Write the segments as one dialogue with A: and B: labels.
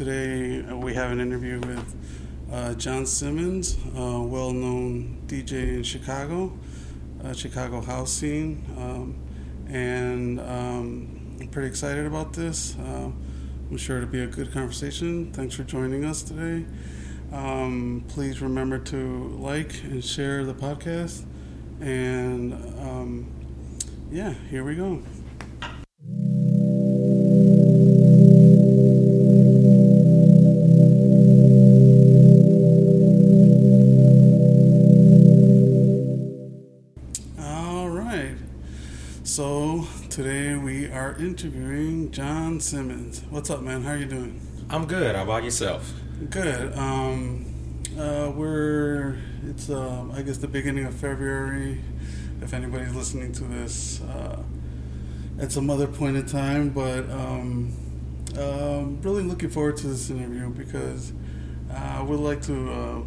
A: today we have an interview with uh, John Simmons, a well-known DJ in Chicago, uh, Chicago house scene, um, and um, I'm pretty excited about this. Uh, I'm sure it'll be a good conversation. Thanks for joining us today. Um, please remember to like and share the podcast. And um, yeah, here we go. Are interviewing John Simmons. What's up, man? How are you doing?
B: I'm good. How about yourself?
A: Good. Um, uh, we're it's uh, I guess the beginning of February. If anybody's listening to this uh, at some other point in time, but um, um, really looking forward to this interview because uh, I would like to uh,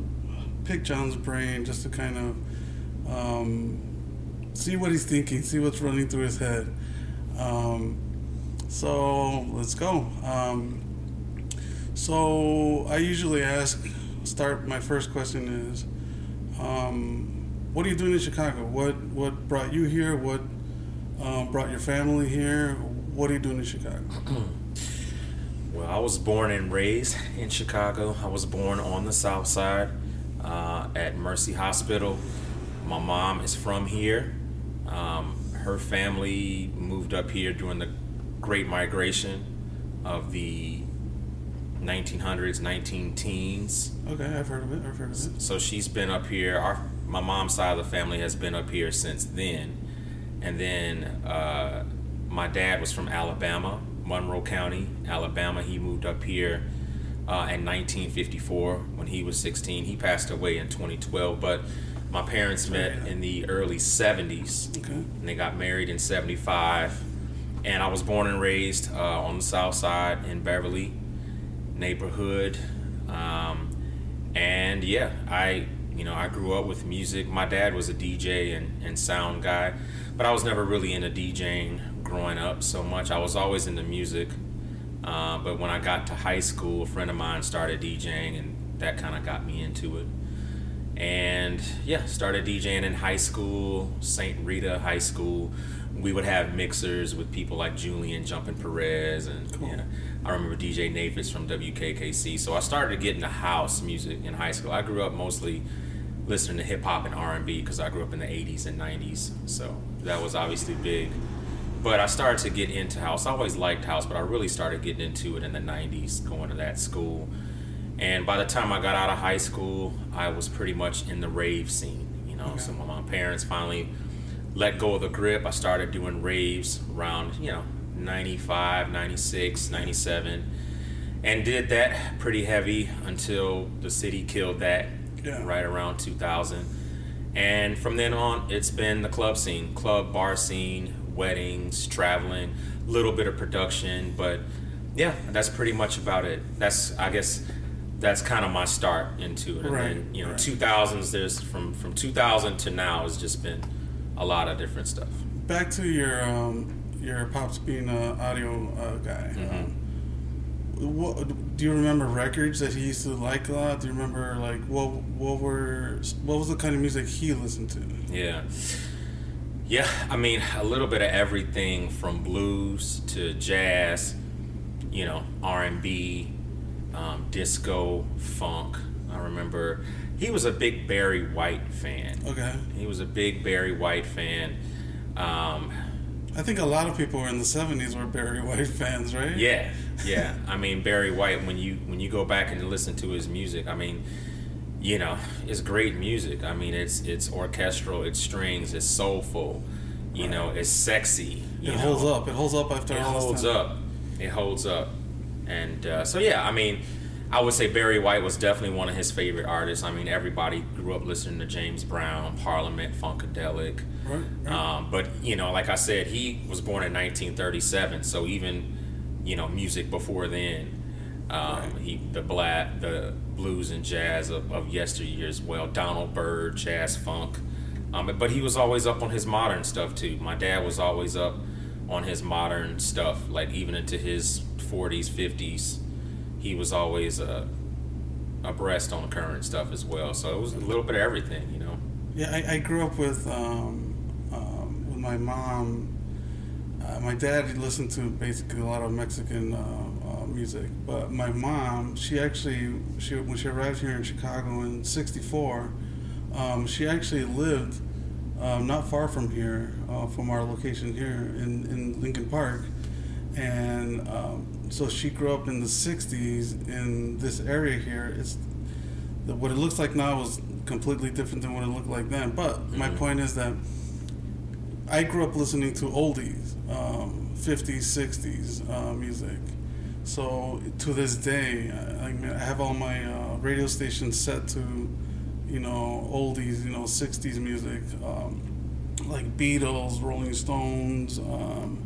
A: pick John's brain just to kind of um, see what he's thinking, see what's running through his head. Um, so let's go. Um, so I usually ask, start my first question is, um, what are you doing in Chicago? What what brought you here? What um, brought your family here? What are you doing in Chicago?
B: Well, I was born and raised in Chicago. I was born on the South Side uh, at Mercy Hospital. My mom is from here. Um, her family moved up here during the Great Migration of the 1900s, 19 teens.
A: Okay, I've heard of it. I've heard of it.
B: So she's been up here. Our my mom's side of the family has been up here since then, and then uh, my dad was from Alabama, Monroe County, Alabama. He moved up here uh, in 1954 when he was 16. He passed away in 2012, but my parents met in the early 70s,
A: Okay.
B: and they got married in 75. And I was born and raised uh, on the South Side in Beverly neighborhood. Um, and yeah, I you know I grew up with music. My dad was a DJ and, and sound guy, but I was never really into DJing growing up so much. I was always into music. Uh, but when I got to high school, a friend of mine started DJing, and that kind of got me into it. And yeah, started DJing in high school, St. Rita High School. We would have mixers with people like Julian Jumpin' Perez, and
A: Cool.
B: yeah, I remember DJ Navis from WKKC. So I started to get into house music in high school. I grew up mostly listening to hip hop and R and B because I grew up in the '80s and '90s. So that was obviously big. But I started to get into house. I always liked house, but I really started getting into it in the '90s, going to that school. And by the time I got out of high school, I was pretty much in the rave scene. You know,
A: Okay.
B: so when my parents finally let go of the grip, I started doing raves around, you know, 95, 96, 97, and did that pretty heavy until the city killed that
A: Yeah.
B: right around 2000. And from then on, it's been the club scene, club bar scene, weddings, traveling, little bit of production, but yeah, that's pretty much about it. That's I guess that's kind of my start into it. And
A: Right,
B: then, you know,
A: right.
B: 2000s there's from from 2000 to now has just been a lot of different stuff.
A: Back to your um, your pops being an audio uh, guy.
B: Mm-hmm.
A: Um, what do you remember records that he used to like a lot? Do you remember like what what were what was the kind of music he listened to?
B: Yeah. Yeah, I mean, a little bit of everything from blues to jazz, you know, R&B, um, disco, funk. I remember he was a big Barry White fan.
A: Okay,
B: He was a big Barry White fan. Um,
A: I think a lot of people in the '70s were Barry White fans, right?
B: yeah, yeah. I mean, Barry White. When you when you go back and listen to his music, I mean, you know, it's great music. I mean, it's it's orchestral, it's strings, it's soulful. You know, it's sexy.
A: It
B: you
A: holds up. It holds up after
B: It holds up. It holds up. And uh, so yeah, I mean, I would say Barry White was definitely one of his favorite artists. I mean, everybody grew up listening to James Brown, Parliament, Funkadelic.
A: Right, right.
B: Um, but you know, like I said, he was born in 1937, so even you know, music before then, um,
A: Right.
B: he the black, the blues and jazz of, of yesteryear as well. Donald Byrd, jazz funk. Um, but he was always up on his modern stuff too. My dad was always up on his modern stuff. Like even into his 40s, 50s, he was always uh, abreast on current stuff as well. So it was a little bit of everything, you know.
A: Yeah, I, I grew up with um, um, with my mom. Uh, my dad listened to basically a lot of Mexican uh, uh, music, but my mom, she actually, she when she arrived here in Chicago in '64, um, she actually lived um, not far from here, uh, from our location here in, in Lincoln Park. And um, so she grew up in the 60s in this area here. It's the, what it looks like now is completely different than what it looked like then. But mm-hmm. my point is that I grew up listening to oldies, um, 50s, 60s uh, music. So to this day, I, I have all my uh, radio stations set to you know, oldies, you know, 60s music, um, like Beatles, Rolling Stones, um,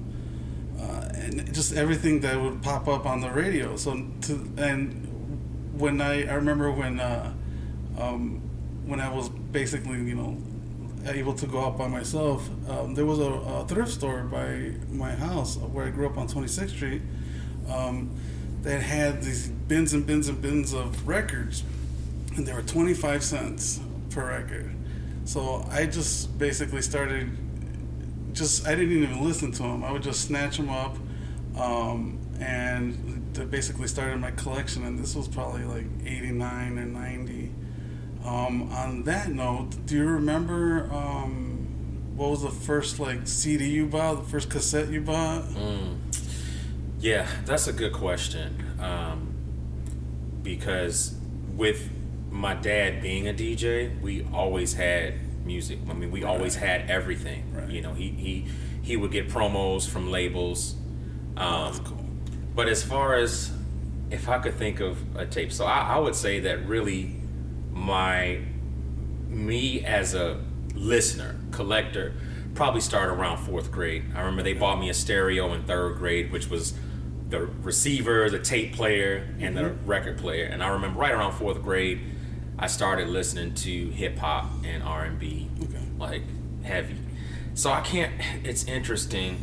A: uh, and just everything that would pop up on the radio. So, to, and when I, I remember when, uh, um, when I was basically, you know, able to go out by myself, um, there was a, a, thrift store by my house where I grew up on 26th Street um, that had these bins and bins and bins of records and they were 25 cents per record. So I just basically started, just, I didn't even listen to them. I would just snatch them up um, and basically started my collection. And this was probably like 89 or 90. Um, on that note, do you remember um, what was the first like CD you bought, the first cassette you bought? Mm.
B: Yeah, that's a good question. Um, because with my dad being a DJ, we always had music. I mean, we right. always had everything. Right. You know, he he he would get promos from labels. Um, oh, cool. But as far as if I could think of a tape, so I, I would say that really my me as a listener collector probably started around fourth grade. I remember they bought me a stereo in third grade, which was the receiver, the tape player, and mm-hmm. the record player. And I remember right around fourth grade I started listening to hip hop and R and B, like heavy. So I can't. It's interesting.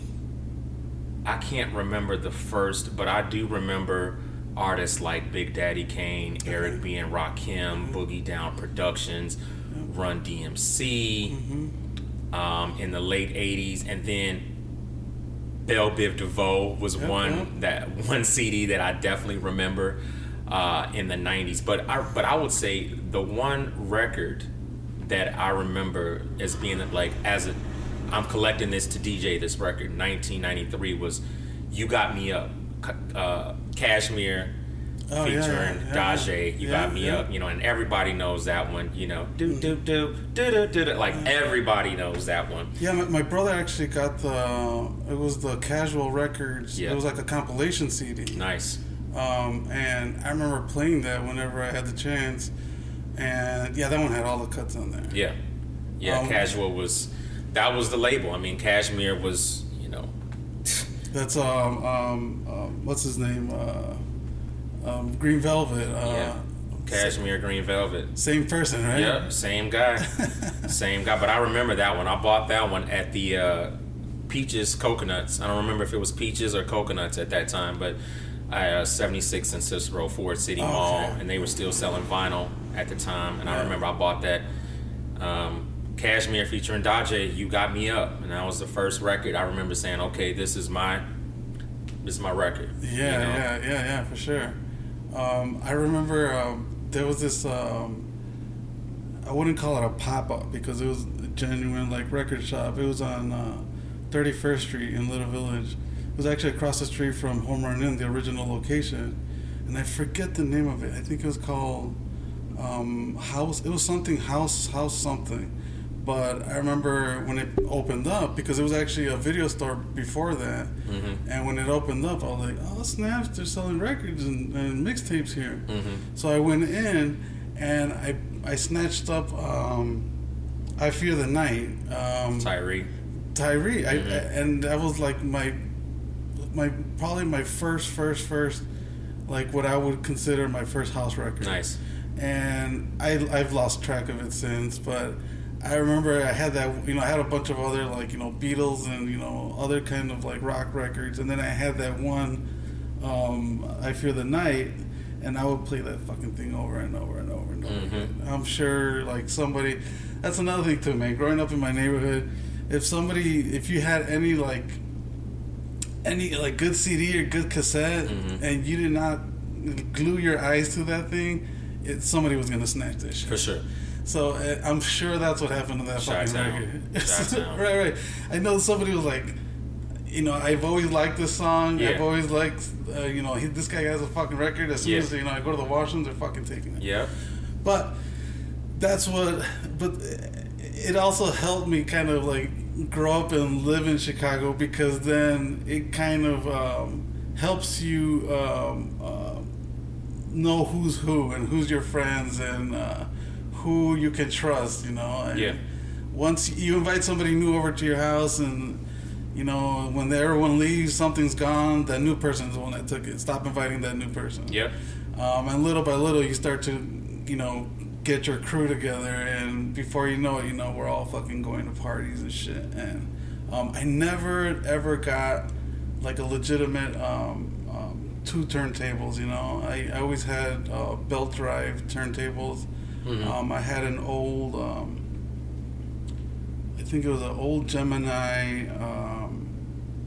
B: I can't remember the first, but I do remember artists like Big Daddy Kane, Eric B. and Rakim, mm-hmm. Boogie Down Productions, Run DMC mm-hmm. um, in the late '80s, and then Bell Biv DeVoe was yep, one yep. that one CD that I definitely remember uh, in the '90s. But I but I would say the one record that I remember as being like as a I'm collecting this to DJ this record 1993 was "You Got Me Up," uh, Cajmere. Oh, featuring yeah, yeah, Dajae, you yeah, got me up, you know, and everybody knows that one, you know, do do do do do do, do like everybody knows that one.
A: Yeah, my, my, brother actually got the, it was the Cajual Records, it was like a compilation CD.
B: Nice.
A: Um, and I remember playing that whenever I had the chance. And yeah, that one had all the cuts on there.
B: Yeah. Yeah, um, Cajual was, that was the label. I mean, Cajmere was, you know.
A: that's, um, um, um, what's his name? Uh, um, Green Velvet. Uh, yeah.
B: Cajmere Green Velvet.
A: Same person, right?
B: Yep, same guy. same guy. But I remember that one. I bought that one at the uh, Peaches Coconuts. I don't remember if it was Peaches or Coconuts at that time, but uh, 76 in Cicero Ford City oh, Mall, okay. and they were still selling vinyl at the time. And yeah. I remember I bought that um, Cajmere featuring Dajae, "You Got Me Up," and that was the first record. I remember saying, "Okay, this is my this is my record."
A: Yeah, you know? yeah, yeah, yeah, for sure. Um, I remember um, there was this. Um, I wouldn't call it a pop up because it was a genuine like record shop. It was on uh, 31st Street in Little Village it was actually across the street from Home Run Inn, the original location, and I forget the name of it. I think it was called um, House. It was something House House something. But I remember when it opened up because it was actually a video store before that, mm-hmm. and when it opened up, I was like, "Oh snaps! They're selling records and, and mixtapes here." Mm-hmm. So I went in and I I snatched up um, "I Fear the Night." Um,
B: Tyree.
A: Tyree, mm-hmm. I, and that was like my my probably my first first first like what I would consider my first house record.
B: Nice.
A: And I I've lost track of it since, but I remember I had that, you know, I had a bunch of other like, you know, Beatles and you know other kind of like rock records, and then I had that one, um, I Fear the Night, and I would play that fucking thing over and over and over and over.
B: Mhm.
A: Again. I'm sure like somebody, that's another thing too, man. Growing up in my neighborhood, if somebody, if you had any like, any like good CD or good cassette,
B: Mhm.
A: and you did not glue your eyes to that thing, it, somebody was gonna snatch that shit.
B: For sure.
A: So uh, I'm sure that's what happened to that fucking
B: Chi-town.
A: record. Right, right. I know somebody was like, you know, I've always liked this song.
B: Yeah.
A: I've always liked, uh, you know, he, this guy has a fucking record. As soon
B: Yeah.
A: as you know, I go to the washrooms, they're fucking taking it.
B: Yeah.
A: But that's what. But it also helped me kind of like grow up and live in Chicago because then it kind of um, helps you um, uh, know who's who and who's your friends and uh, who you can trust. You know. And
B: Yeah.
A: Once you invite somebody new over to your house and. You know, when everyone leaves, something's gone. That new person's the one that took it. Stop inviting that new person.
B: Yep.
A: Um, and little by little, you start to, you know, get your crew together, and before you know it, you know, we're all fucking going to parties and shit. And um, I never ever got like a legitimate um, um, two turntables. You know, I, I always had uh, belt drive turntables.
B: Mhm.
A: Um, I had an old, um, I think it was an old Gemini um,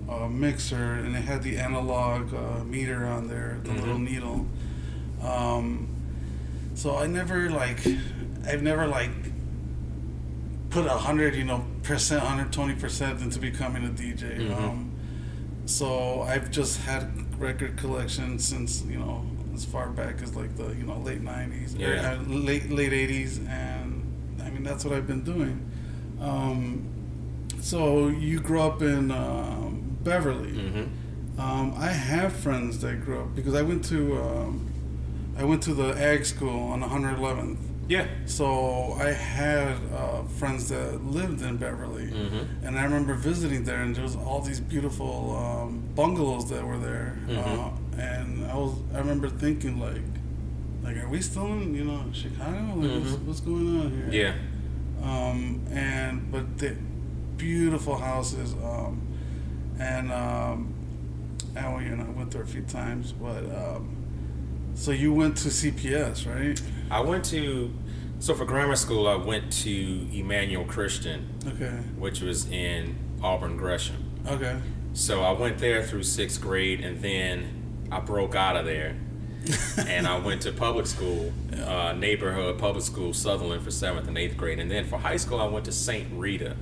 A: uh, mixer, and it had the analog uh, meter on there, the
B: Mhm.
A: little needle. Um, so I never like, I've never like put a hundred, you know, percent, hundred twenty percent into becoming a DJ.
B: Mhm.
A: Um, so I've just had record collection since you know as far back as like the you know late nineties,
B: Yeah.
A: uh, late late eighties, and I mean that's what I've been doing. Um, so you grew up in um, Beverly.
B: Mm-hmm.
A: Um, I have friends that grew up because I went to um, I went to the ag school on 111th.
B: Yeah.
A: So I had uh, friends that lived in Beverly,
B: Mhm.
A: and I remember visiting there, and there was all these beautiful um, bungalows that were there,
B: Mhm.
A: uh, and I was I remember thinking like, like are we still in you know Chicago? Like, what's,
B: Mhm.
A: what's going on here?
B: Yeah.
A: um, and but the beautiful houses, um, and um, you know went there a few times. But um, so you went to CPS, right?
B: I went to so for grammar school I went to Emmanuel Christian,
A: Okay,
B: which was in Auburn Gresham.
A: okay,
B: So I went there through sixth grade, and then I broke out of there, and I went to public school, uh, neighborhood public school, Sutherland for seventh and eighth grade, and then for high school I went to Saint Rita,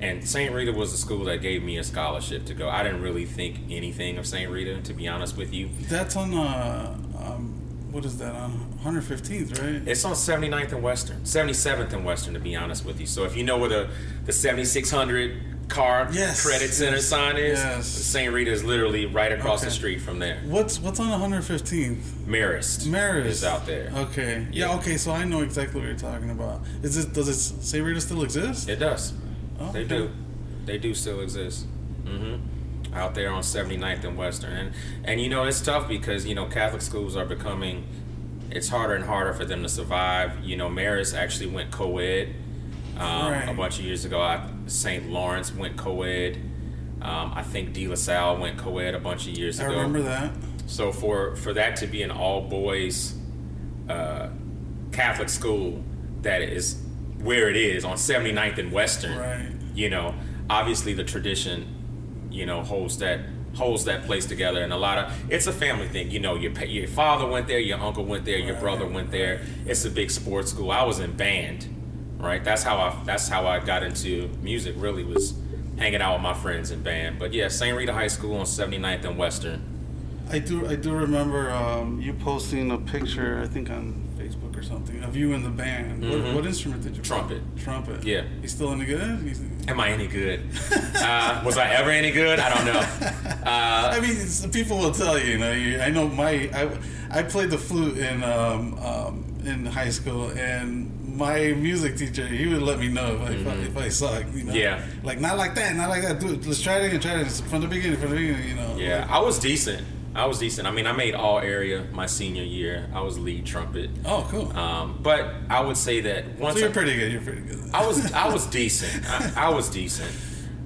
B: and Saint Rita was the school that gave me a scholarship to go. I didn't really think anything of Saint Rita, to be honest with you.
A: That's on uh, um, what is that on 115th, right?
B: It's on 79th and Western, 77th and Western, to be honest with you. So if you know where the the 7600 car
A: Yes,
B: credit center
A: yes,
B: sign is,
A: yes.
B: Saint Rita is literally right across the street from there.
A: What's what's on 115th?
B: Marist.
A: Marist
B: is out there.
A: Okay, yeah.
B: Yeah.
A: okay, so I know exactly what you're talking about. Is it does it Saint Rita still exist?
B: It does.
A: Oh,
B: They do. They do still exist. hmm Out there on 79th and Western. And, and you know, it's tough because, you know, Catholic schools are becoming, it's harder and harder for them to survive. You know, Marist actually went co ed um,
A: Right.
B: a bunch of years ago. I, St. Lawrence went co ed. Um, I think De La Salle went co ed a bunch of years ago.
A: I remember that.
B: So for for that to be an all boys uh, Catholic school that is where it is on 79th and Western,
A: Right.
B: you know, obviously the tradition, you know, holds that holds that place together, and a lot of it's a family thing. You know, your your father went there, your uncle went there, your
A: Right,
B: brother went there. It's a big sports school. I was in band, right? That's how I that's how I got into music. Really was hanging out with my friends in band. But yeah, St. Rita High School on 79th and Western.
A: I do. I do remember um, you posting a picture. I think on or something of you in the band. What,
B: Mhm.
A: what instrument did you? play?
B: Trumpet.
A: Trumpet.
B: Yeah.
A: You still any good? You-
B: Am I any good? uh, was I ever any good? I don't know. Uh,
A: I mean, people will tell you. You know, you, I know my. I, I played the flute in um, um, in high school, and my music teacher he would let me know if I I, if I suck. You know.
B: Mm-hmm. Yeah.
A: Like not like that, not like that. dude. Let's try it again. Try it from the beginning. From the beginning. You know.
B: yeah, I was decent. I was decent. I mean, I made all area my senior year. I was lead trumpet.
A: Oh, cool.
B: Um, but I would say that once
A: so you're
B: I,
A: pretty good. You're pretty good.
B: I was I was decent. I, I was decent.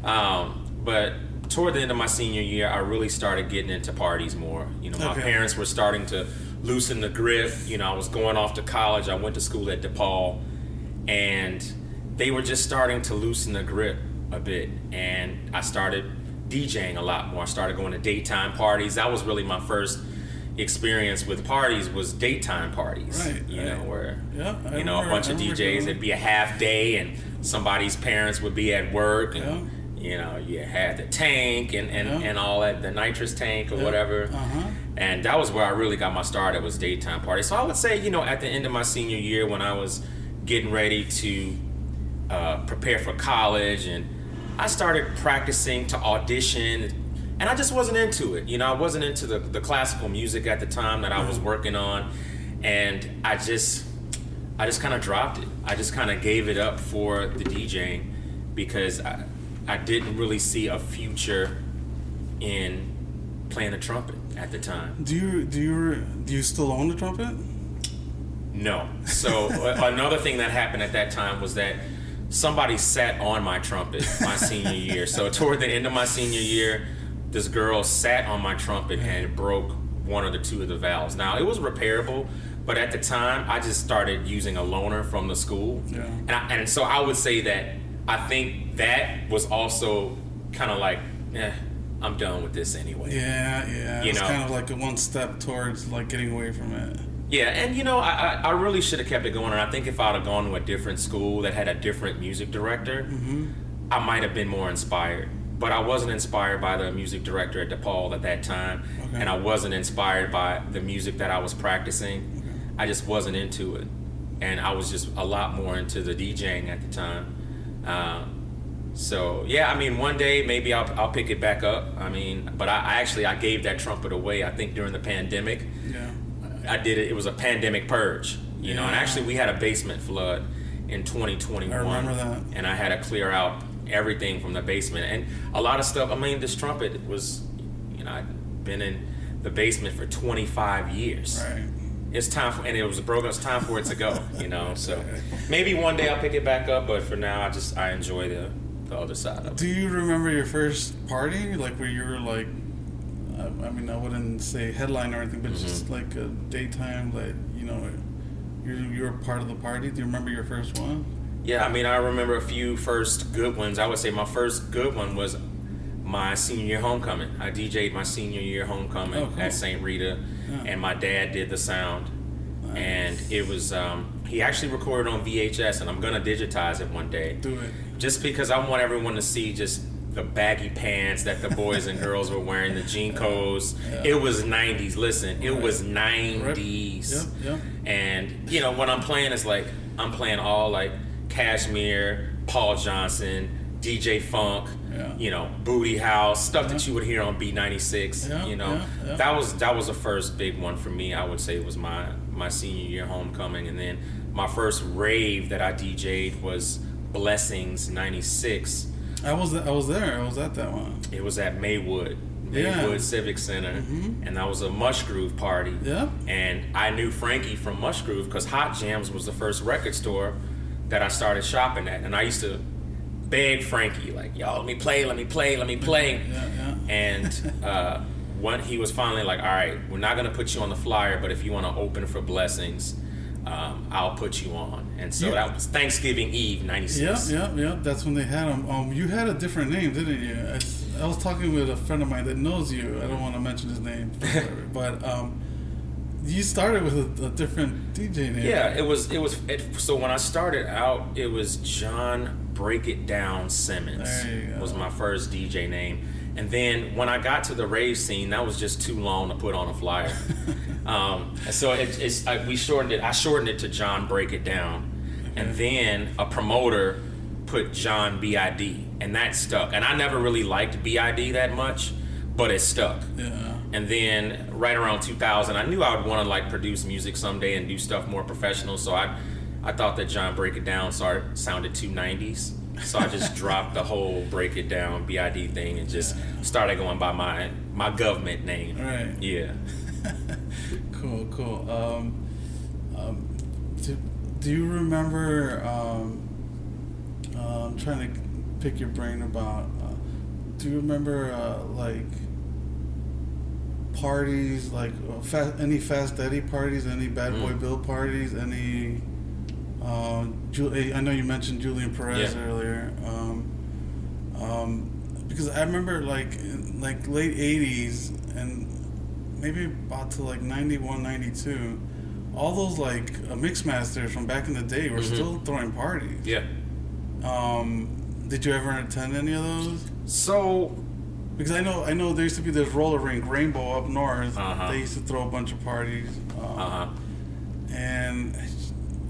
B: Um, but toward the end of my senior year, I really started getting into parties more. You know, my
A: Okay.
B: parents were starting to loosen the grip. You know, I was going off to college. I went to school at DePaul, and they were just starting to loosen the grip a bit. And I started DJing a lot more. I started going to daytime parties. That was really my first experience with parties was daytime parties.
A: Right,
B: You
A: right.
B: know, where
A: Yeah, I
B: you know a bunch of DJs. It'd be a half day, and somebody's parents would be at work, and you know you had the tank and and,
A: Yeah.
B: and all that, the nitrous tank or
A: Yeah.
B: whatever.
A: Uh-huh.
B: And that was where I really got my start. It was daytime parties. So I would say, you know, at the end of my senior year, when I was getting ready to uh, prepare for college, and I started practicing to audition, and I just wasn't into it. You know, I wasn't into the, the classical music at the time that I was mm-hmm. working on, and I just, I just kind of dropped it. I just kind of gave it up for the DJing because I, I didn't really see a future in playing the trumpet at the time.
A: Do you do you do you still own the trumpet?
B: No. So another thing that happened at that time was that somebody sat on my trumpet my senior year. So toward the end of my senior year, this girl sat on my trumpet and broke one or the two of the valves. Now it was repairable, but at the time I just started using a loaner from the school,
A: Yeah.
B: and I, and so I would say that I think that was also kind of like, eh, I'm done with this anyway.
A: Yeah, yeah.
B: You
A: it's
B: know.
A: kind of like a one step towards like getting away from it.
B: Yeah, and you know, I, I, I really should have kept it going. And I think if I'd have gone to a different school that had a different music director, I might have been more inspired. But I wasn't inspired by the music director at DePaul at that time,
A: Okay.
B: and I wasn't inspired by the music that I was practicing. I just wasn't into it, and I was just a lot more into the DJing at the time. Um, so yeah, I mean, one day maybe I'll, I'll pick it back up. I mean, but I, I actually I gave that trumpet away. I think during the pandemic.
A: Yeah.
B: I did it. It was a pandemic purge, you know. And actually, we had a basement flood in 2021.
A: I remember that.
B: And I had to clear out everything from the basement and a lot of stuff. I mean, this trumpet was, you know, I'd been in the basement for 25 years.
A: Right.
B: It's time for, and it was broken. It's time for it to go, you know. So maybe one day I'll pick it back up, but for now, I just I enjoy the the other side of it.
A: Do you remember your first party, like where you were like, I, I mean, I wouldn't say headline or anything, but just
B: Mm-hmm.
A: like a daytime, like you know, you're you were part of the party. Do you remember your first one?
B: Yeah, I mean, I remember a few first good ones. I would say my first good one was my senior year homecoming. I DJ'd my senior year homecoming
A: Oh, cool.
B: at St. Rita,
A: Yeah.
B: and my dad did the sound.
A: Nice.
B: And it was, um, he actually recorded on VHS, and I'm gonna digitize it one day.
A: Do it.
B: Just because I want everyone to see just the baggy pants that the boys and girls were wearing, the jean coats.
A: Yeah.
B: It was 90s. Listen, it
A: Right.
B: was 90s.
A: Yep, yep.
B: And you know, when I'm playing, it's like I'm playing all like Cajmere, Paul Johnson, DJ Funk,
A: Yeah.
B: you know, Booty House, stuff that you would hear on B96. You know,
A: yeah, yeah.
B: that was that was the first big one for me. I would say it was my my senior year homecoming, and then my first rave that I DJ'd was Blessings '96.
A: I was I was there. I was at that one.
B: It was at Maywood,
A: Yeah.
B: Maywood Civic Center,
A: Mhm.
B: and that was a Mushgroove party.
A: Yeah.
B: And I knew Frankie from Mushgroove because Hot Jams was the first record store that I started shopping at, and I used to beg Frankie like, "Yo, let me play, let me play, let me play."
A: Yeah, yeah.
B: And uh, when he was finally like, "All right, we're not gonna put you on the flyer, but if you want to open for Blessings, um, I'll put you on." And so
A: Yeah.
B: that was Thanksgiving Eve
A: Yeah,
B: '96.
A: yeah, yeah. That's when they had them. Um, you had a different name, didn't you? I was talking with a friend of mine that knows you. I don't want to mention his name, but um, you started with a, a different DJ name.
B: Yeah, it was. It was. It, so when I started out, it was John Break It Down Simmons
A: There you go.
B: was my first DJ name, and then when I got to the rave scene, that was just too long to put on a flyer. um, so it, it's I, we shortened it. I shortened it to John Break It Down, and then a promoter put John Bid, and that stuck. And I never really liked Bid that much, but it stuck.
A: Yeah.
B: And then right around 2000, I knew I would want to like produce music someday and do stuff more professional. So I, I thought that John Break It Down started, sounded too 90s. So I just dropped the whole Break It Down BID thing and just started going by my my government name.
A: Right.
B: Yeah.
A: cool, cool. Um, um, do, do you remember? Um, uh, I'm trying to pick your brain about. Uh, do you remember uh, like parties, like uh, fa- any Fast Eddie parties, any Bad Boy
B: Mm.
A: Bill parties, any? Uh, Ju- I know you mentioned Julian Perez
B: Yeah.
A: earlier. Um, um, because I remember like like late '80s and maybe about to like 91, 92, all those like uh, mix masters from back in the day were
B: Mhm.
A: still throwing parties.
B: Yeah.
A: Um, did you ever attend any of those?
B: So
A: Because I know I know there used to be this roller rink, Rainbow, up north.
B: Uh-huh.
A: They used to throw a bunch of parties. Um,
B: uh huh.
A: and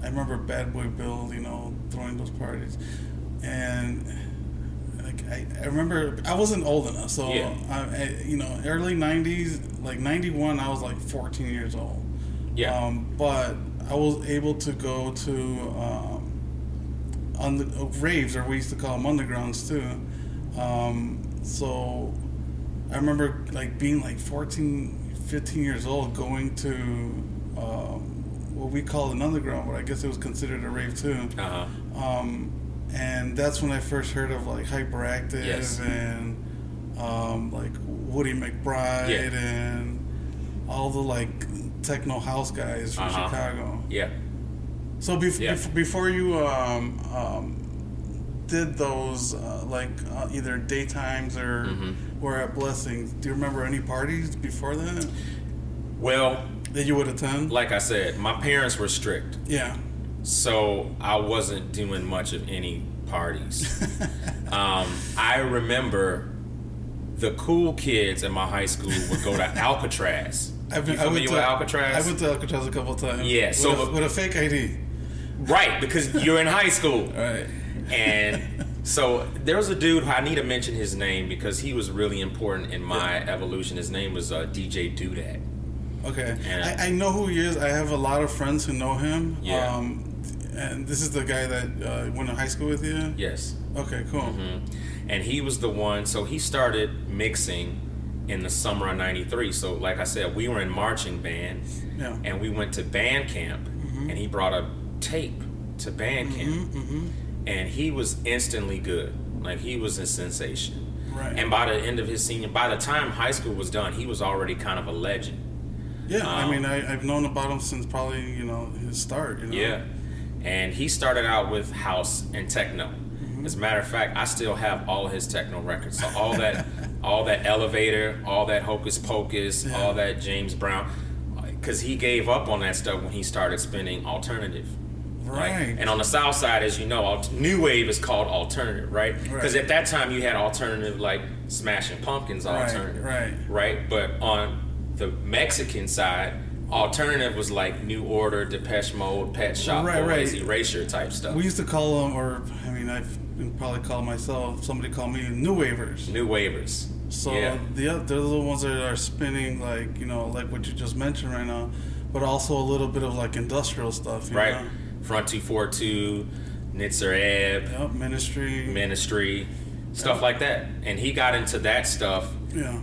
A: I, remember Bad Boy Bill, you know, throwing those parties, and like I, I remember I wasn't old enough, so
B: Yeah.
A: I, I, you know, early '90s, like '91, I was like 14 years old.
B: Yeah.
A: Um, but I was able to go to um, on the uh, raves, or we used to call them undergrounds too. Um, so I remember like being like 14, 15 years old, going to um, what we called an underground, but I guess it was considered a rave too.
B: Uh huh.
A: Um, and that's when I first heard of like Hyperactive
B: Yes.
A: and um, like Woody McBride
B: Yeah.
A: and all the like techno house guys from
B: Uh-huh.
A: Chicago.
B: Yeah.
A: So bef-
B: Yeah.
A: bef- before you um, um, did those uh, like uh, either daytimes or
B: Mhm.
A: were at Blessings, do you remember any parties before that
B: Well,
A: that you would attend?
B: like I said, my parents were strict,
A: yeah.
B: so I wasn't doing much of any parties. um, I remember the cool kids in my high school would go to Alcatraz.
A: I've been,
B: you
A: I
B: familiar
A: went to
B: with Alcatraz?
A: I went to Alcatraz a couple times.
B: Yeah,
A: with
B: so
A: a, with a fake ID.
B: Right, because you're in high school.
A: Right.
B: And so there was a dude who I need to mention his name because he was really important in my evolution. His name was uh, DJ Doodat.
A: Okay.
B: Yeah.
A: I, I know who he is. I have a lot of friends who know him.
B: Yeah.
A: Um, and this is the guy that uh, went to high school with you.
B: Yes.
A: Okay. Cool.
B: hmm And he was the one, so he started mixing in the summer of 93. So, like I said, we were in marching band
A: Yeah.
B: and we went to band camp and he brought a tape to band camp
A: Mm-hmm.
B: and he was instantly good. Like, he was a sensation.
A: Right.
B: And by the end of his senior, by the time high school was done, he was already kind of a legend.
A: Yeah, I
B: Um,
A: mean, I, I've known about him since probably you know his start. You know?
B: Yeah. And he started out with house and techno.
A: Mm-hmm.
B: As a matter of fact, I still have all his techno records. So all that all that elevator, all that hocus pocus,
A: Yeah.
B: all that James Brown cuz he gave up on that stuff when he started spinning alternative. Like,
A: Right.
B: and on the south side, as you know, alt- new wave is called alternative, right? Because
A: Right.
B: at that time you had alternative like Smashing Pumpkins alternative,
A: Right,
B: alternative,
A: right.
B: right? But on the Mexican side, alternative was like New Order, Depeche Mode, Pet Shop
A: Right, right.
B: Boys, Erasure type stuff.
A: We used to call them, or I mean, I've probably called myself. Somebody called me new wavers.
B: New wavers.
A: So
B: yeah,
A: the they're the ones that are spinning like you know like what you just mentioned right now, but also a little bit of like industrial stuff. You
B: right.
A: Know?
B: Front two four two, Nitzer Ebb,
A: Yep. Ministry.
B: Ministry, stuff
A: Yeah.
B: like that. And he got into that stuff
A: Yeah.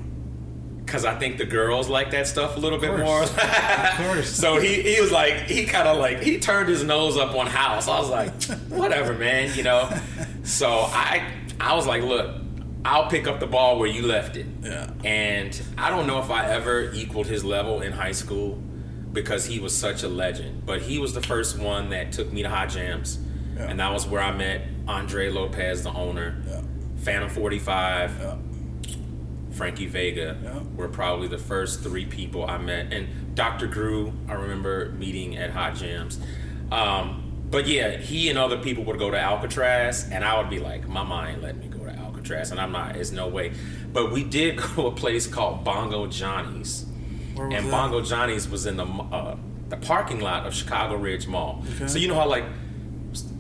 B: Because I think the girls like that stuff a little bit more.
A: Of course.
B: So he, he was like he kind of like he turned his nose up on house. I was like, whatever, man, you know. So I I was like, look, I'll pick up the ball where you left it.
A: Yeah.
B: And I don't know if I ever equaled his level in high school because he was such a legend. But he was the first one that took me to Hot Jams,
A: Yeah.
B: and that was where I met Andre Lopez, the owner.
A: Yeah.
B: Phantom 45,
A: Yeah.
B: Frankie Vega
A: Yeah.
B: were probably the first three people I met. And Dr. Grew I remember meeting at Hot Jams. Um, but yeah, he and other people would go to Alcatraz, and I would be like, my mind let me go to Alcatraz, and I'm not, It's no way. But we did go to a place called Bongo Johnny's. And
A: that?
B: Bongo Johnny's was in the uh, the parking lot of Chicago Ridge Mall.
A: Okay.
B: So you know how like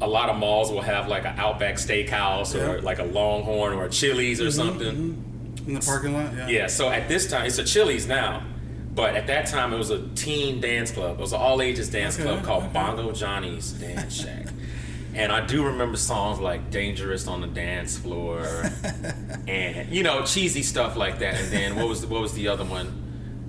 B: a lot of malls will have like an Outback Steakhouse or
A: Yeah. Mm-hmm,
B: like a Longhorn or a Chili's or something.
A: In the parking lot. Yeah.
B: Yeah, so at this time, it's a Chili's now. But at that time, it was a teen dance club. It was an all ages dance
A: Okay,
B: club called
A: okay.
B: Bongo Johnny's Dance Shack. And I do remember songs like "Dangerous on the Dance Floor," and you know, cheesy stuff like that. And then what was the, what was the other one?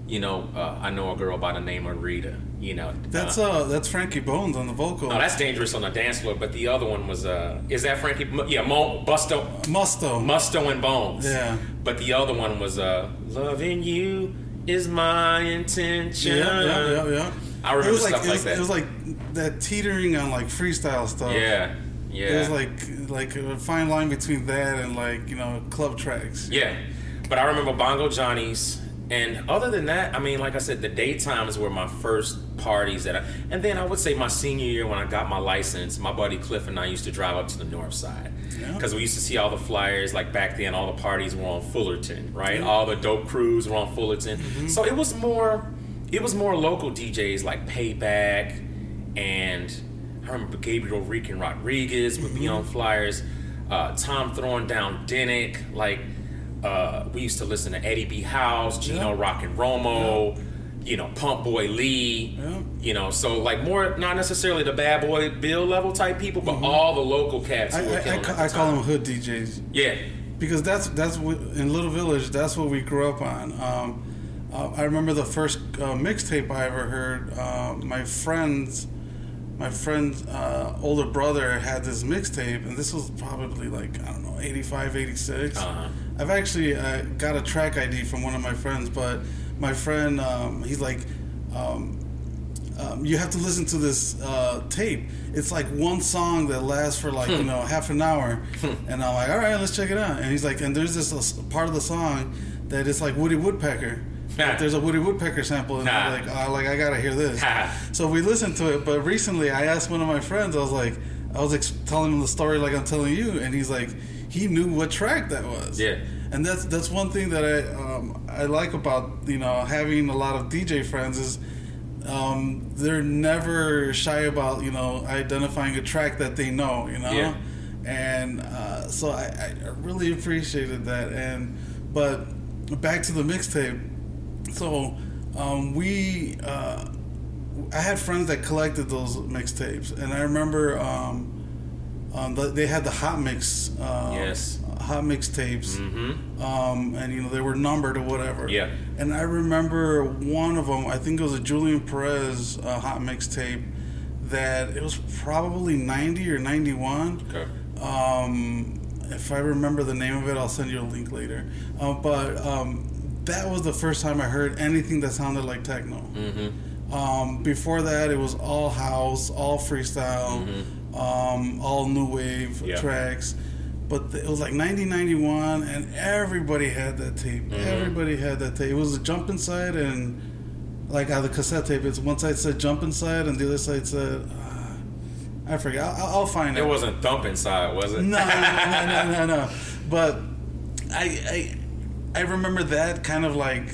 B: You know, uh, I know a girl by the name of Rita. You know,
A: That's uh, that's Frankie Bones on the vocal.
B: no, that's "Dangerous on the Dance Floor." But the other one was, uh, is that Frankie? Yeah, Mo, Busto,
A: Musto.
B: Musto and Bones.
A: Yeah.
B: But the other one was, uh, "Loving You is my intention."
A: yeah, yeah, yeah, yeah.
B: I remember
A: it was like,
B: stuff
A: it
B: like
A: was,
B: that.
A: It was like that teetering on like freestyle stuff.
B: Yeah, yeah.
A: It was like like a fine line between that and like you know club tracks.
B: Yeah, but I remember Bongo Johnny's, and other than that, I mean, like I said, the daytimes were my first parties that I, and then I would say my senior year when I got my license, my buddy Cliff and I used to drive up to the north side
A: Yeah.
B: because we used to see all the flyers. Like back then, all the parties were on Fullerton, right? All the dope crews were on Fullerton, so it was more, it was more local DJs like Payback, and I remember Gabriel Rican Rodriguez would be on flyers. Uh, Tom throwing down Dinnick, like uh, we used to listen to Eddie B. House, Gino
A: Yeah.
B: Rock and Romo, you know, Pump Boy Lee,
A: Yeah.
B: you know, so like more not necessarily the Bad Boy Bill level type people, but all the local cats
A: I,
B: who were
A: I, I, ca- I call them hood DJs
B: Yeah,
A: because that's that's what in Little Village. That's what we grew up on. Um, uh, I remember the first uh, mixtape I ever heard. Uh, my friends, my friend's uh, older brother had this mixtape, and this was probably like I don't know, 85, 86.
B: Uh-huh.
A: I've actually uh, got a track ID from one of my friends, but my friend, um, he's like. Um, um, you have to listen to this uh, tape. It's like one song that lasts for like you know half an hour, and I'm like, all right, let's check it out. And he's like, and there's this uh, part of the song that is like Woody Woodpecker. Like, there's a Woody Woodpecker sample, and I'm like, oh, like I gotta hear this. so we listened to it. But recently, I asked one of my friends. I was like, I was ex- telling him the story like I'm telling you, and he's like, he knew what track that was.
B: Yeah.
A: And that's that's one thing that I um, I like about you know having a lot of DJ friends is um, they're never shy about you know identifying a track that they know you know
B: Yeah.
A: and uh, so I, I really appreciated that and but back to the mixtape so um, we uh, I had friends that collected those mixtapes and I remember um, um, they had the hot mix uh,
B: Yes.
A: hot mix tapes
B: mm-hmm.
A: um, and you know they were numbered or whatever.
B: Yeah.
A: And I remember one of them. I think it was a Julian Perez uh, hot mix tape that it was probably ninety or ninety one.
B: Okay.
A: Um, if I remember the name of it, I'll send you a link later. Uh, but um, that was the first time I heard anything that sounded like techno.
B: Mm-hmm.
A: Um, before that, it was all house, all freestyle, um, all new wave.
B: Yeah.
A: tracks. But it was like 1991, and everybody had that tape.
B: Mm-hmm.
A: Everybody had that tape. It was a jump inside, and like on the cassette tape, it's one side said jump inside, and the other side said, uh, I forget. I'll, I'll find it.
B: It wasn't thump inside, was it?
A: No, no, no, no, no. But I, I, I remember that kind of like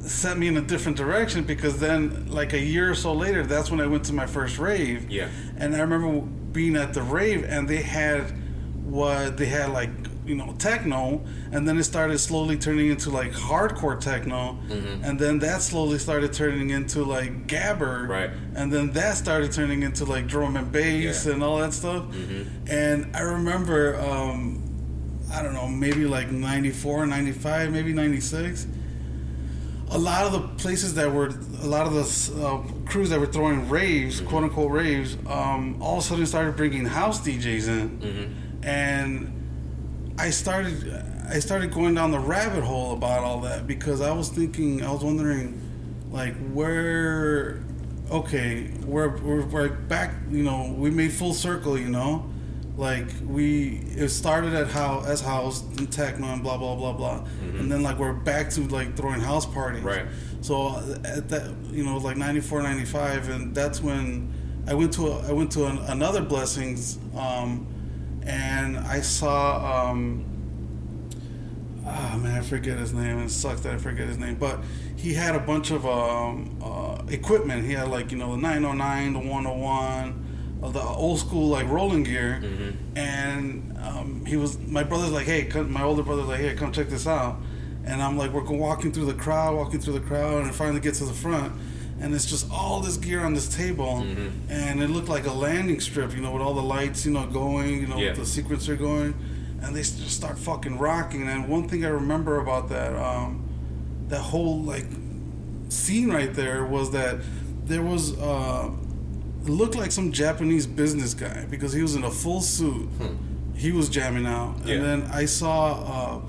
A: set me in a different direction because then, like a year or so later, that's when I went to my first rave.
B: Yeah.
A: And I remember being at the rave, and they had what they had like you know techno, and then it started slowly turning into like hardcore techno,
B: Mm-hmm.
A: and then that slowly started turning into like gabber,
B: Right.
A: and then that started turning into like drum and bass
B: Yeah.
A: and all that stuff. And I remember, um, I don't know, maybe like 94, 95, maybe 96. A lot of the places that were, a lot of the uh, crews that were throwing raves, quote unquote raves, um, all of a sudden started bringing house DJs in. And I started, I started going down the rabbit hole about all that because I was thinking, I was wondering, like, where okay, we're, we're, we're back, you know, we made full circle, you know? Like, we, it started at how, as house and techno and blah, blah, blah, blah. And then, like, we're back to, like, throwing house parties.
B: Right.
A: So, at that, you know, like 94, 95, and that's when I went to, a, I went to an, another Blessings, um, and I saw, um, Ah man, I forget his name. It sucks that I forget his name. But he had a bunch of um, uh, equipment. He had like you know the 909, the 101, uh, the old school like rolling gear. And um, he was my brother's like, hey, come, my older brother's like, hey, come check this out. And I'm like, we're walking through the crowd, walking through the crowd, and I finally get to the front. and it's just all this gear on this table,
B: Mm-hmm.
A: and it looked like a landing strip, you know, with all the lights, you know, going, you know,
B: Yeah.
A: with the sequencer going, and they just start fucking rocking. And one thing I remember about that, um, that whole like scene right there was that there was uh, looked like some Japanese business guy because he was in a full suit. He was jamming out, and
B: Hmm.
A: Then I saw uh,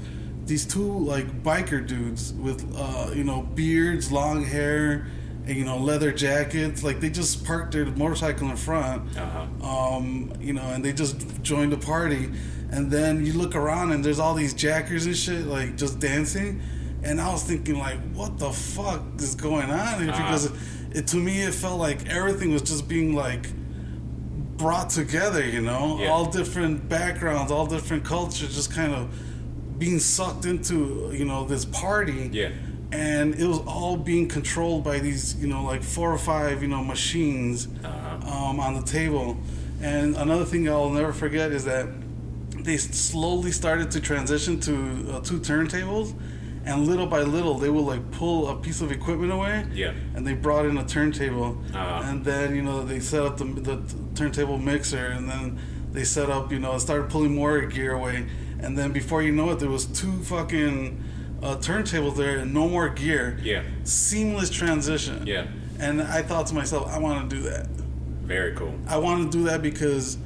A: these two like biker dudes with uh, you know beards, long hair, and you know leather jackets. Like they just parked their motorcycle in front,
B: Uh-huh.
A: um, you know, and they just joined the party. And then you look around and there's all these jackers and shit like just dancing. And I was thinking like, what the fuck is going on?
B: Uh-huh.
A: Because it to me it felt like everything was just being like brought together, you know,
B: Yeah.
A: all different backgrounds, all different cultures, just kind of being sucked into you know this party
B: Yeah.
A: and it was all being controlled by these you know like four or five you know machines
B: Uh-huh.
A: um, on the table and another thing i'll never forget is that they slowly started to transition to uh, two turntables and little by little they would like pull a piece of equipment away
B: Yeah.
A: and they brought in a turntable
B: Uh-huh.
A: and then you know they set up the, the turntable mixer and then they set up you know started pulling more gear away and then before you know it there was two fucking uh, turntables there and no more gear
B: Yeah.
A: seamless transition
B: Yeah.
A: and i thought to myself i want to do that
B: Very cool.
A: i want to do that because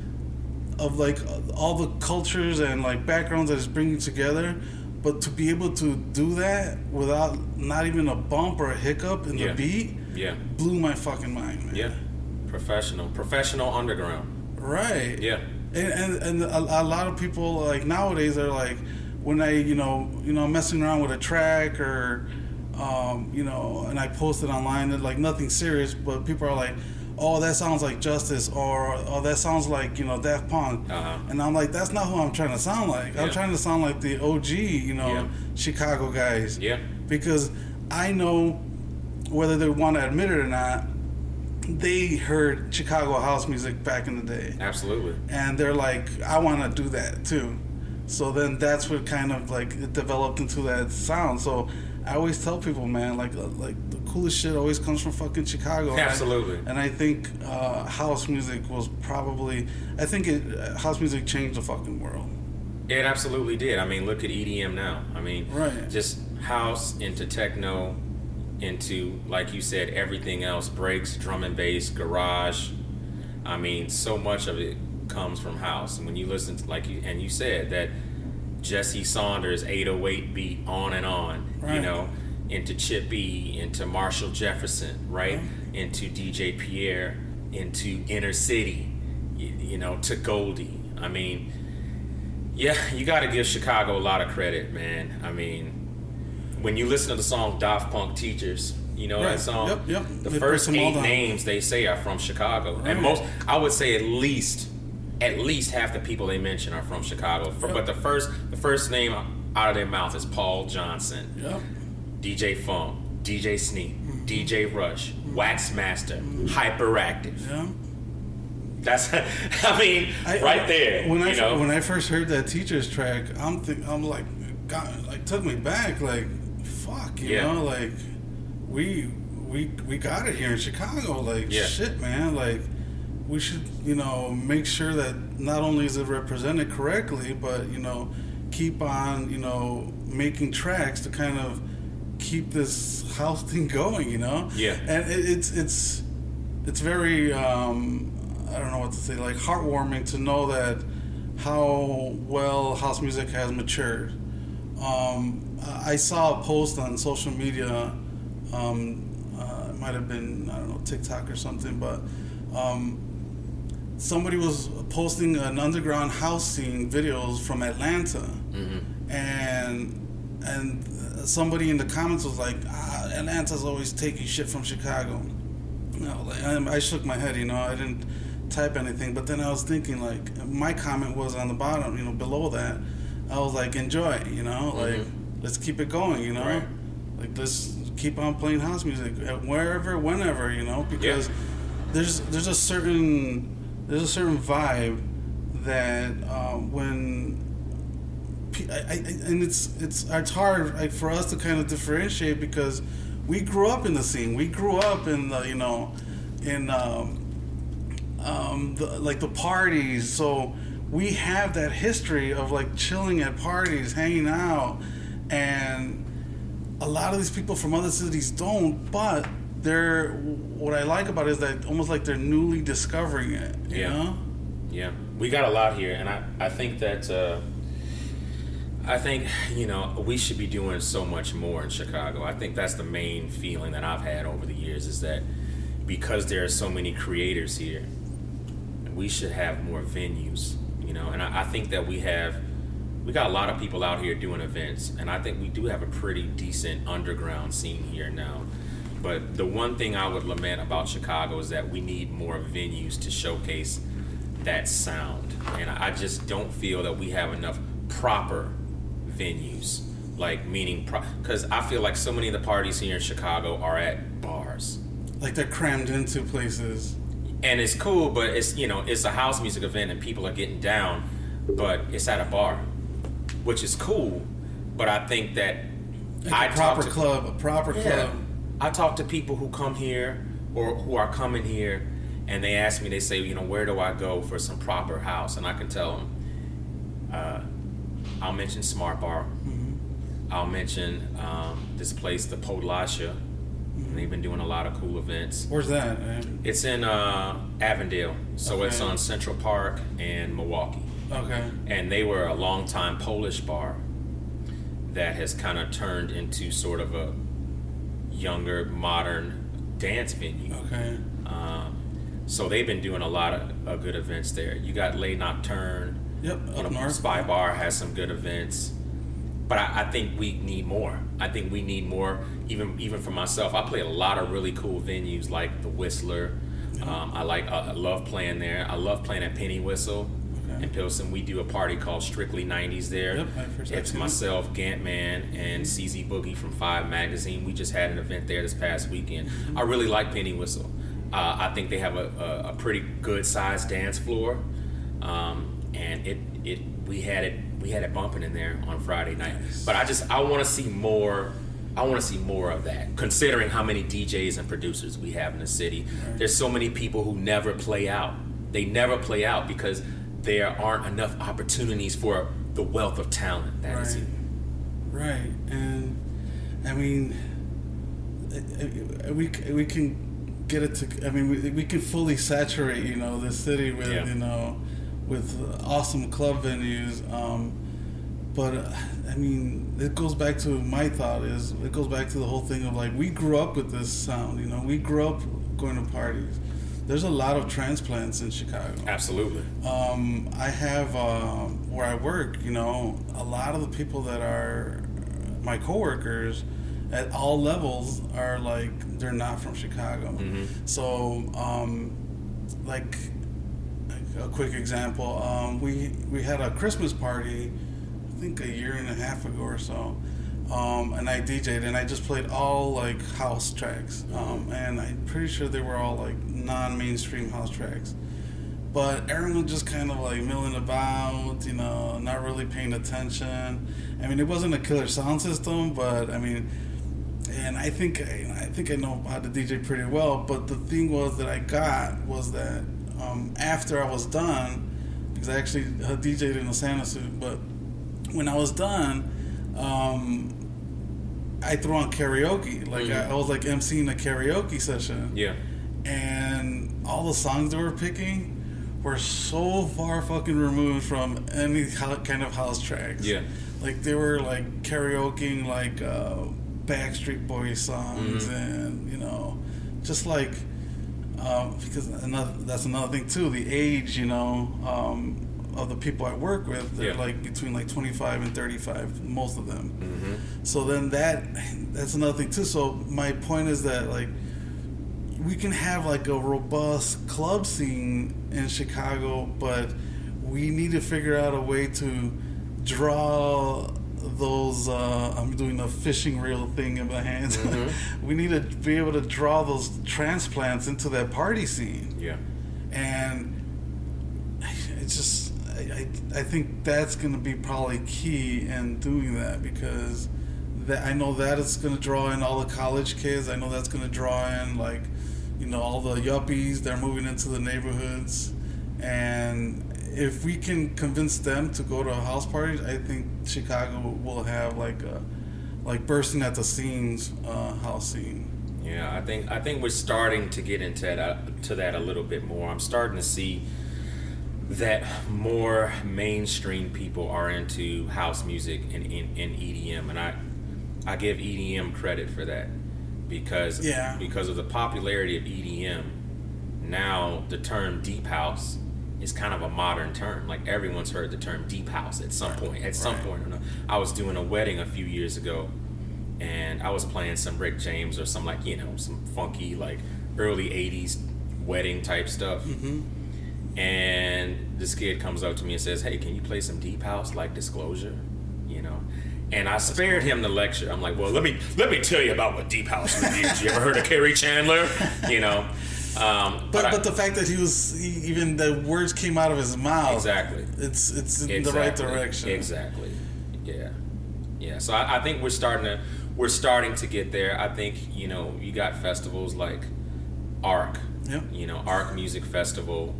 A: of like all the cultures and like backgrounds that it's bringing together but to be able to do that without not even a bump or a hiccup in
B: Yeah.
A: the beat
B: Yeah.
A: blew my fucking mind man
B: Yeah. Professional. Professional underground.
A: right
B: Yeah.
A: and and, and a, a lot of people like nowadays are like when I you know you know messing around with a track or um, you know and I post it online and like nothing serious but people are like oh that sounds like Justice or oh that sounds like you know Daft Punk
B: Uh-huh.
A: and I'm like that's not who I'm trying to sound like I'm trying to sound like the OG you know
B: Yeah.
A: Chicago guys
B: Yeah.
A: because I know whether they want to admit it or not they heard Chicago house music back in the day
B: Absolutely.
A: and they're like, I want to do that too. So then that's what kind of like it developed into that sound. So I always tell people, man, like uh, like coolest shit always comes from fucking Chicago.
B: Absolutely.
A: And I think uh, house music was probably, I think it uh, house music changed the fucking world.
B: It absolutely did. I mean, look at EDM now. I mean,
A: Right.
B: just house into techno, into like you said, everything else breaks, drum and bass, garage. I mean, so much of it comes from house. And when you listen to like you and you said that Jesse Saunders 808 beat on and on, you know, into Chippy, into Marshall Jefferson, right? Into DJ Pierre, into Inner City, you, you know, to Goldie. I mean, yeah, you got to give Chicago a lot of credit, man. I mean, when you listen to the song Daft Punk Teachers, you know
A: Right.
B: that song?
A: Yep, yep.
B: The
A: They
B: first
A: break them all
B: eight names they say are from Chicago.
A: Right.
B: And most, I would say at least, at least half the people they mention are from Chicago.
A: Yep.
B: But the first, the first name out of their mouth is Paul Johnson,
A: Yep.
B: DJ Funk, DJ Sneak,
A: Mm-hmm.
B: DJ Rush, Wax Master, Hyperactive.
A: Yeah.
B: That's, I mean,
A: I-
B: right there.
A: When I
B: know?
A: when I first heard that teacher's track, I'm think I'm like, God, like took me back. Like, fuck, you
B: Yeah.
A: know, like we we we got it here in Chicago. Like,
B: Yeah.
A: shit, man. Like, we should you know make sure that not only is it represented correctly, but you know keep on you know making tracks to kind of keep this house thing going. You know.
B: Yeah.
A: And it, it's it's it's very um, I don't know what to say like heartwarming to know that how well house music has matured. Um, I saw a post on social media. Um, uh, it might have been I don't know TikTok or something, but um, somebody was posting an underground house scene videos from Atlanta,
B: Mm-hmm.
A: and and somebody in the comments was like, ah, Atlanta's always taking shit from Chicago. You know, like, I, I shook my head, you know, I didn't type anything, but then I was thinking, like, my comment was on the bottom, you know, below that. I was like, enjoy, you know, like, let's keep it going, you know,
B: Right.
A: like, let's keep on playing house music uh, wherever, whenever, you know, because there's there's a certain there's a certain vibe that uh, when I, I, and it's it's it's hard like, for us to kind of differentiate because we grew up in the scene. We grew up in the you know, in um, um, the, like the parties. So we have that history of like chilling at parties, hanging out, and a lot of these people from other cities don't. But they're what I like about it is that almost like they're newly discovering it. You
B: Yeah.
A: know?
B: Yeah, we got a lot here, and I, I think that uh, I think you know we should be doing so much more in Chicago. I think that's the main feeling that I've had over the years is that because there are so many creators here, we should have more venues. You know, and I, I think that we have we got a lot of people out here doing events, and I think we do have a pretty decent underground scene here now. But the one thing I would lament about Chicago is that we need more venues to showcase that sound. And I just don't feel that we have enough proper venues. Like, meaning, because I feel like so many of the parties here in Chicago are at bars.
A: Like they're crammed into places.
B: And it's cool, but it's, you know, it's a house music event and people are getting down, but it's at a bar, which is cool. But I think that
A: Like
B: I
A: a proper
B: to-
A: club, a proper
B: yeah.
A: club.
B: I talk to people who come here or who are coming here and they ask me, they say, you know, where do I go for some proper house? And I can tell them, uh, I'll mention Smart Bar. I'll mention um, this place, the Podlasie. And they've been doing a lot of cool events.
A: Where's that? man?
B: It's in uh, Avondale, so it's on Central Park and Milwaukee
A: Okay.
B: and they were a long time Polish bar that has kind of turned into sort of a younger, modern dance venue.
A: Okay.
B: Um, so they've been doing a lot of uh, good events there. You got Les Nocturne.
A: Yep.
B: You know,
A: north.
B: Spy Bar has some good events, but I, I think we need more. I think we need more. Even even for myself, I play a lot of really cool venues like the Whistler. Um, I like I love playing there. I love playing at Penny Whistle
A: Okay.
B: in Pilsen. We do a party called Strictly 90s there.
A: Yep, I first- I've
B: it's myself, Gantman, and CZ Boogie from Five Magazine. We just had an event there this past weekend. I really like Penny Whistle. Uh, I think they have a, a, a pretty good sized dance floor, um, and it it we had it we had it bumping in there on Friday night. But I just I want to see more. I want to see more of that. Considering how many DJs and producers we have in the city, there's so many people who never play out. They never play out because there aren't enough opportunities for the wealth of talent that is
A: Right.
B: here.
A: Right, and I mean, we we can get it to. I mean, we, we can fully saturate, you know, the city with
B: Yeah.
A: you know, with awesome club venues. Um, but uh, I mean, it goes back to my thought is it goes back to the whole thing of like we grew up with this sound. You know, we grew up going to parties. There's a lot of transplants in Chicago.
B: Absolutely.
A: Um, I have um, where I work. You know, a lot of the people that are my coworkers at all levels are like they're not from Chicago.
B: Mhm.
A: So, um, like a quick example, um, we we had a Christmas party, I think a year and a half ago or so. Um, and I DJ'd and I just played all like house tracks. Um, and I'm pretty sure they were all like non-mainstream house tracks but everyone was just kind of like milling about, you know, not really paying attention. I mean, it wasn't a killer sound system, but I mean, and I think I think I know how to DJ pretty well. But the thing was that I got was that um, after I was done, because I actually uh, DJ'd in a Santa suit, but when I was done, um, I threw on karaoke. Like I,
B: Mhm.
A: I was like emceeing a karaoke session
B: Yeah.
A: and all the songs they were picking were so far fucking removed from any kind of house tracks.
B: Yeah.
A: like they were like karaokeing like uh, Backstreet Boys songs,
B: Mhm.
A: and you know, just like um, because another that's another thing too. The age, you know. Um, of the people I work with, they're
B: Yeah.
A: like between like 25 and 35, most of them.
B: Mm-hmm.
A: So then that that's another thing too. So my point is that like we can have like a robust club scene in Chicago, but we need to figure out a way to draw those uh, I'm doing a fishing reel thing in my hands.
B: Mhm.
A: we need to be able to draw those transplants into that party scene.
B: Yeah.
A: And it's just I, I, I think that's going to be probably key in doing that because that I know that it's gonna draw in all the college kids. I know that's gonna draw in like, you know, all the yuppies. They're moving into the neighborhoods, and if we can convince them to go to house parties, I think Chicago will have like a like bursting at the seams uh, house scene.
B: Yeah, I think I think we're starting to get into that to that a little bit more. I'm starting to see that more mainstream people are into house music and in, in EDM, and I I give EDM credit for that because
A: Yeah.
B: because of the popularity of EDM. Now the term deep house is kind of a modern term. Like everyone's heard the term deep house at some point. At some
A: Right.
B: point. I was doing a wedding a few years ago, and I was playing some Rick James or some like you know some funky like early '80s wedding type stuff. Mm-hmm. And this kid comes up to me and says, "Hey, can you play some deep house like Disclosure?" You know. And I spared him the lecture. I'm like, well, let me let me tell you about what deep house is. You ever heard of Kerri Chandler? You know, um,
A: But
B: I-
A: but the fact that he was he, even the words came out of his mouth.
B: Exactly.
A: It's it's in the right direction.
B: Exactly. Yeah. Yeah. So I, I think we're starting to we're starting to get there. I think you know you got festivals like ARC.
A: Yep.
B: You know ARC Music Festival,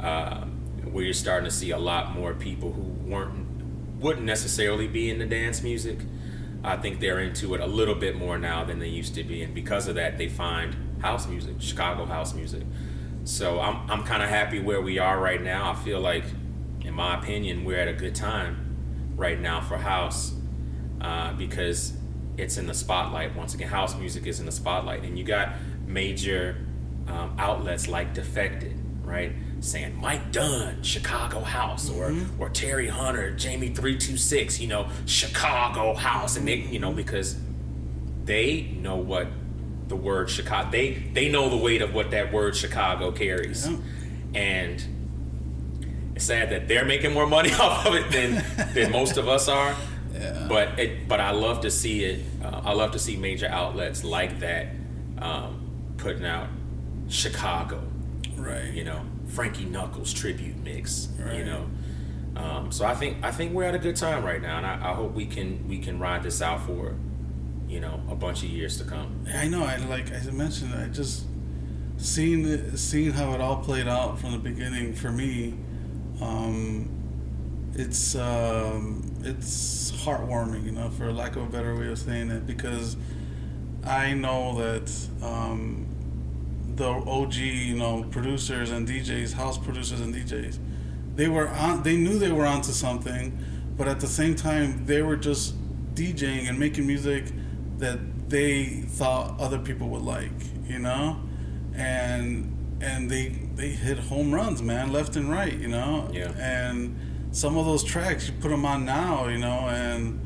B: uh, where you're starting to see a lot more people who weren't wouldn't necessarily be into dance music. I think they're into it a little bit more now than they used to be, and because of that, they find house music, Chicago house music. So I'm I'm kind of happy where we are right now. I feel like, in my opinion, we're at a good time right now for house uh, because it's in the spotlight. Once again, house music is in the spotlight, and you got major um, outlets like Defected, right, saying Mike Dunn, Chicago House, or or Terry Hunter, Jamie 3:26, you know, Chicago House, and they, you know, because they know what the word Chicago they they know the weight of what that word Chicago carries,
A: Yeah.
B: and it's sad that they're making more money off of it than than most of us are.
A: Yeah.
B: But it, but I love to see it. Uh, I love to see major outlets like that um, putting out Chicago.
A: Right.
B: You know, Frankie Knuckles tribute mix. You know, um, so I think I think we're at a good time right now, and I, I hope we can we can ride this out for you know a bunch of years to come.
A: I know. I like as I mentioned. I just seeing seeing how it all played out from the beginning for me. Um, it's um, it's heartwarming, you know, for lack of a better way of saying it, because I know that um, the OG, you know, producers and DJs, house producers and DJs, they were on. They knew they were onto something, but at the same time, they were just DJing and making music that they thought other people would like, you know, and and they they hit home runs, man, left and right, you know,
B: Yeah.
A: and some of those tracks you put them on now, you know, and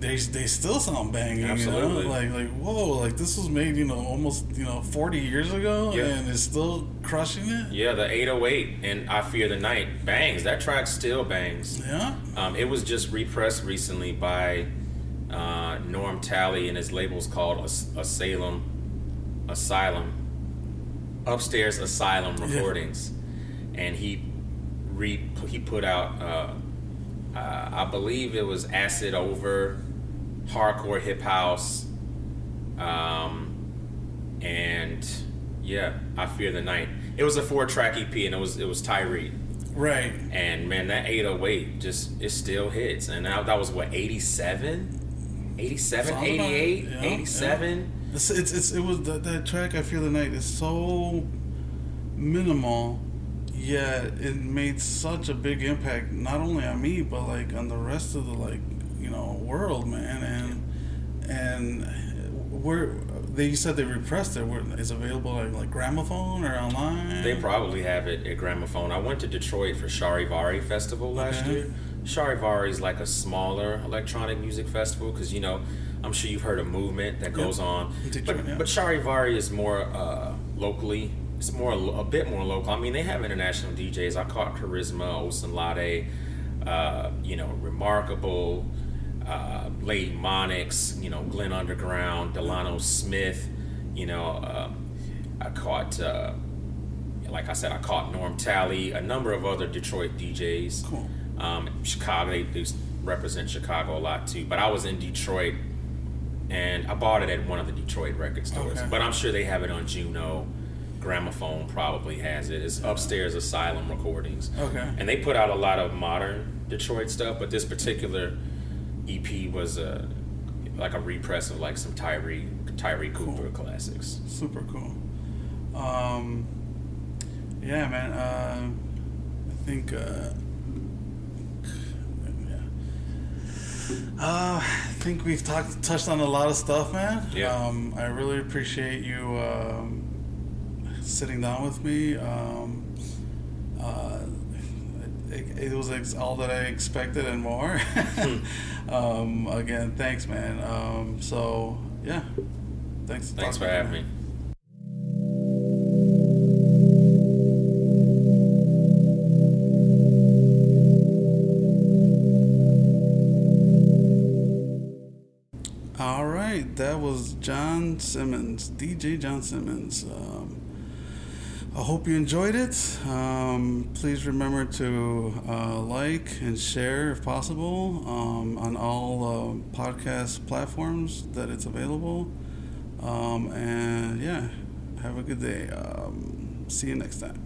A: they they still sound banging,
B: Absolutely.
A: you know, like like whoa, like this was made, you know, almost you know forty years ago,
B: Yeah.
A: and it's still crushing it.
B: Yeah, the 808 and I Fear the Night bangs. That track still bangs.
A: Yeah,
B: Um, it was just repressed recently by uh, Norm Talley and his label's called As- Asylum, Asylum, Upstairs Asylum
A: Yeah.
B: Recordings, and he re he put out uh, uh, I believe it was Acid Over, Hardcore Hip House, um, and yeah, I Fear the Night. It was a four track EP and it was it was Tyree.
A: right.
B: And man, that 808 just it still hits. And now that was what 87, 87,
A: Sounds about it.
B: 88,
A: Yeah,
B: 87.
A: It's, it's, it's it was that, that track I feel the night is so minimal yet it made such a big impact not only on me but like on the rest of the like you know world man and and where they said they repressed it it's available like like gramophone or online
B: They probably have it at Gramophone. I went to Detroit for Charivari Festival last
A: Okay.
B: year. Charivari is like a smaller electronic music festival because you know I'm sure you've heard a Movement that goes on, but
A: yeah.
B: but Charivari is more uh, locally. It's more a bit more local. I mean, they have international DJs. I caught Charisma, Osunlade, uh, you know, Remarkable, uh, Lady Monix, you know, Glenn Underground, Delano Smith. You know, um, I caught. Uh, like I said, I caught Norm Talley, a number of other Detroit DJs.
A: Cool.
B: Um, Chicago, they, represent Chicago a lot too. But I was in Detroit, and I bought it at one of the Detroit record stores.
A: Okay.
B: But I'm sure they have it on Juno. Gramophone probably has it. It's upstairs Asylum Recordings.
A: Okay.
B: And they put out a lot of modern Detroit stuff, but this particular EP was a like a repress of like some Tyree Tyree Cooper classics.
A: Super cool. Um, yeah, man. Uh, I think. Uh, yeah. Uh, I think we've talked touched on a lot of stuff, man.
B: Yeah.
A: Um, I really appreciate you um, sitting down with me. Um, uh, it, it was ex- all that I expected and more. um, again, thanks, man. Um, so yeah, thanks.
B: Thanks for having
A: man.
B: me.
A: Was John Simmons, DJ John Simmons. Um, I hope you enjoyed it. Um, please remember to uh, like and share if possible um, on all uh, podcast platforms that it's available. Um, and yeah, have a good day. Um, see you next time.